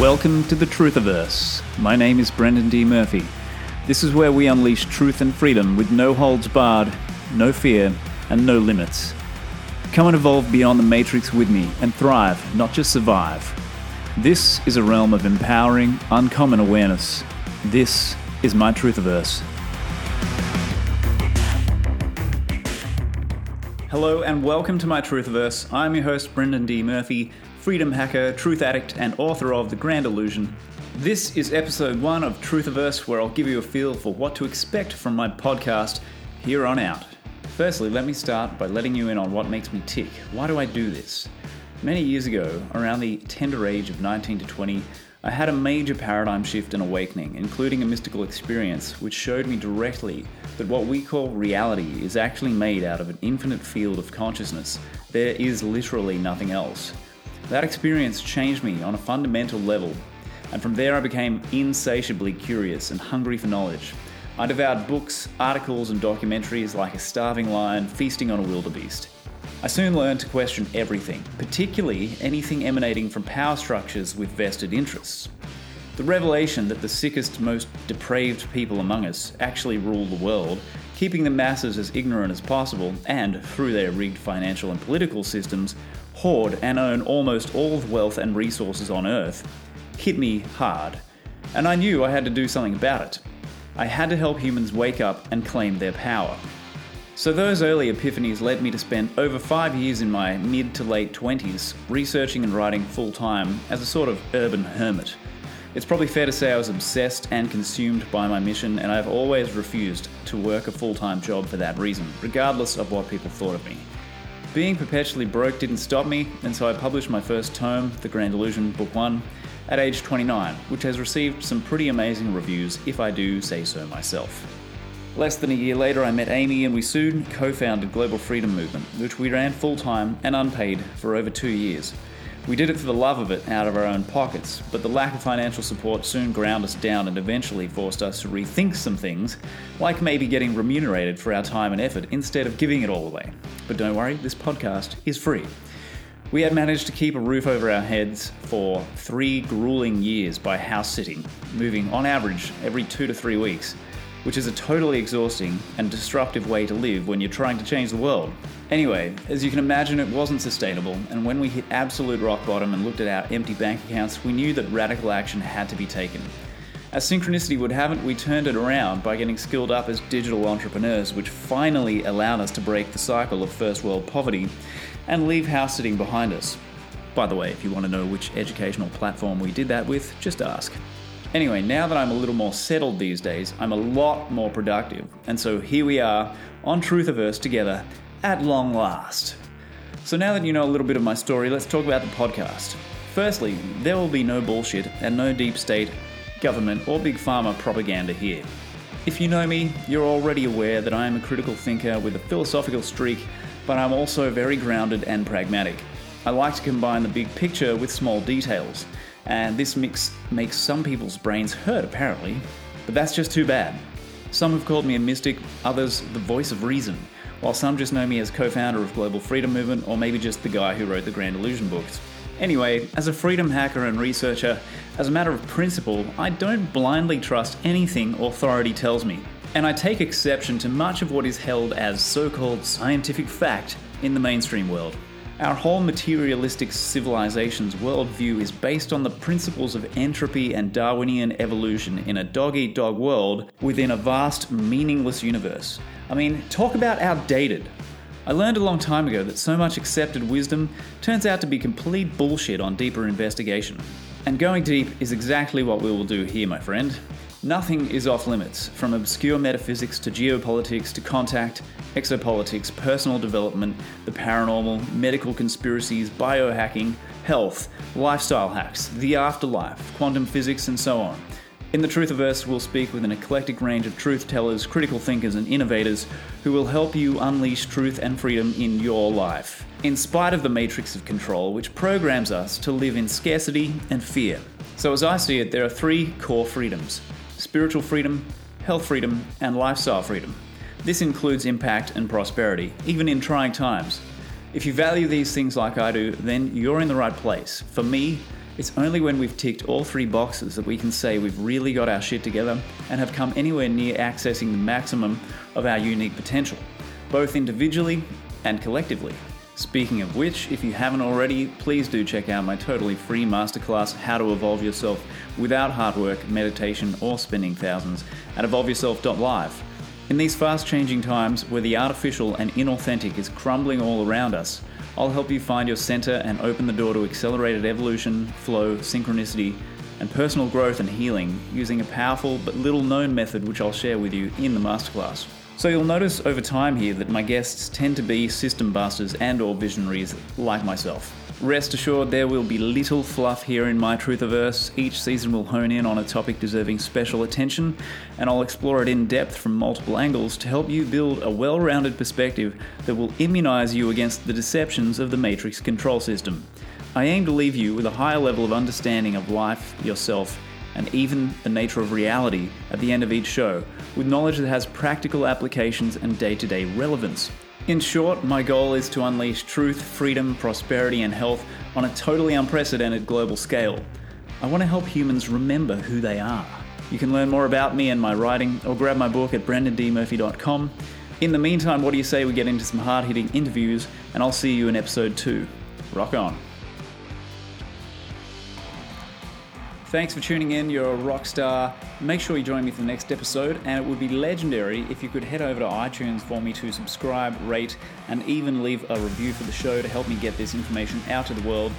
Welcome to the Truthiverse. My name is Brendan D. Murphy. This is where we unleash truth and freedom with no holds barred, no fear, and no limits. Come and evolve beyond the matrix with me and thrive, not just survive. This is a realm of empowering, uncommon awareness. This is my Truthiverse. Hello and welcome to my Truthiverse. I'm your host, Brendan D. Murphy, freedom hacker, truth addict, and author of The Grand Illusion. This is episode one of Truthiverse, where I'll give you a feel for what to expect from my podcast here on out. Firstly, let me start by letting you in on what makes me tick. Why do I do this? Many years ago, around the tender age of 19 to 20, I had a major paradigm shift and awakening, including a mystical experience which showed me directly that what we call reality is actually made out of an infinite field of consciousness. There is literally nothing else. That experience changed me on a fundamental level, and from there I became insatiably curious and hungry for knowledge. I devoured books, articles, and documentaries like a starving lion feasting on a wildebeest. I soon learned to question everything, particularly anything emanating from power structures with vested interests. The revelation that the sickest, most depraved people among us actually rule the world, keeping the masses as ignorant as possible, and, through their rigged financial and political systems, hoard and own almost all the wealth and resources on Earth, hit me hard. And I knew I had to do something about it. I had to help humans wake up and claim their power. So, those early epiphanies led me to spend over five years in my mid to late 20s researching and writing full time as a sort of urban hermit. It's probably fair to say I was obsessed and consumed by my mission, and I've always refused to work a full time job for that reason, regardless of what people thought of me. Being perpetually broke didn't stop me, and so I published my first tome, The Grand Illusion, Book 1, at age 29, which has received some pretty amazing reviews, if I do say so myself. Less than a year later, I met Amy and we soon co founded Global Freedom Movement, which we ran full time and unpaid for over two years. We did it for the love of it out of our own pockets, but the lack of financial support soon ground us down and eventually forced us to rethink some things, like maybe getting remunerated for our time and effort instead of giving it all away. But don't worry, this podcast is free. We had managed to keep a roof over our heads for three grueling years by house sitting, moving on average every two to three weeks which is a totally exhausting and disruptive way to live when you're trying to change the world. Anyway, as you can imagine, it wasn't sustainable, and when we hit absolute rock bottom and looked at our empty bank accounts, we knew that radical action had to be taken. As synchronicity would have it, we turned it around by getting skilled up as digital entrepreneurs, which finally allowed us to break the cycle of first world poverty and leave house sitting behind us. By the way, if you want to know which educational platform we did that with, just ask. Anyway, now that I'm a little more settled these days, I'm a lot more productive. And so here we are on Truthiverse together at long last. So now that you know a little bit of my story, let's talk about the podcast. Firstly, there will be no bullshit and no deep state, government, or big pharma propaganda here. If you know me, you're already aware that I am a critical thinker with a philosophical streak, but I'm also very grounded and pragmatic. I like to combine the big picture with small details and this mix makes some people's brains hurt apparently, but that's just too bad. Some have called me a mystic, others the voice of reason, while some just know me as co founder of Global Freedom Movement or maybe just the guy who wrote the Grand Illusion books. Anyway, as a freedom hacker and researcher, as a matter of principle, I don't blindly trust anything authority tells me. And I take exception to much of what is held as so called scientific fact in the mainstream world. Our whole materialistic civilization's worldview is based on the principles of entropy and Darwinian evolution in a dog eat dog world within a vast, meaningless universe. I mean, talk about outdated. I learned a long time ago that so much accepted wisdom turns out to be complete bullshit on deeper investigation. And going deep is exactly what we will do here, my friend. Nothing is off limits, from obscure metaphysics to geopolitics to contact, exopolitics, personal development, the paranormal, medical conspiracies, biohacking, health, lifestyle hacks, the afterlife, quantum physics, and so on. In the Truthiverse, we'll speak with an eclectic range of truth tellers, critical thinkers, and innovators who will help you unleash truth and freedom in your life, in spite of the matrix of control which programs us to live in scarcity and fear. So, as I see it, there are three core freedoms spiritual freedom, health freedom, and lifestyle freedom. This includes impact and prosperity, even in trying times. If you value these things like I do, then you're in the right place. For me, It's only when we've ticked all three boxes that we can say we've really got our shit together and have come anywhere near accessing the maximum of our unique potential, both individually and collectively. Speaking of which, if you haven't already, please do check out my totally free masterclass, How to Evolve Yourself Without Hard Work, Meditation, or Spending Thousands at evolveyourself.live. In these fast changing times where the artificial and inauthentic is crumbling all around us, I'll help you find your center and open the door to accelerated evolution, flow, synchronicity, and personal growth and healing using a powerful but little known method which I'll share with you in the masterclass. So you'll notice over time here that my guests tend to be system busters and or visionaries like myself. Rest assured there will be little fluff here in my Truthiverse. Each season will hone in on a topic deserving special attention, and I'll explore it in depth from multiple angles to help you build a well-rounded perspective that will immunize you against the deceptions of the Matrix control system. I aim to leave you with a higher level of understanding of life, yourself, and even the nature of reality at the end of each show, with knowledge that has practical applications and day to day relevance. In short, my goal is to unleash truth, freedom, prosperity, and health on a totally unprecedented global scale. I want to help humans remember who they are. You can learn more about me and my writing or grab my book at brendandmurphy.com. In the meantime, what do you say we get into some hard hitting interviews and I'll see you in episode 2. Rock on. Thanks for tuning in. You're a rock star. Make sure you join me for the next episode, and it would be legendary if you could head over to iTunes for me to subscribe, rate, and even leave a review for the show to help me get this information out to the world.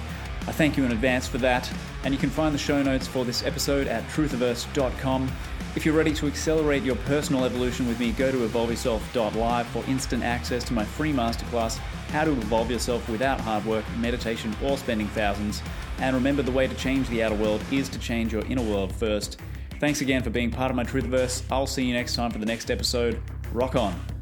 I thank you in advance for that, and you can find the show notes for this episode at truthiverse.com. If you're ready to accelerate your personal evolution with me, go to evolveyourself.live for instant access to my free masterclass, How to Evolve Yourself Without Hard Work, Meditation, or Spending Thousands. And remember, the way to change the outer world is to change your inner world first. Thanks again for being part of my Truthiverse. I'll see you next time for the next episode. Rock on.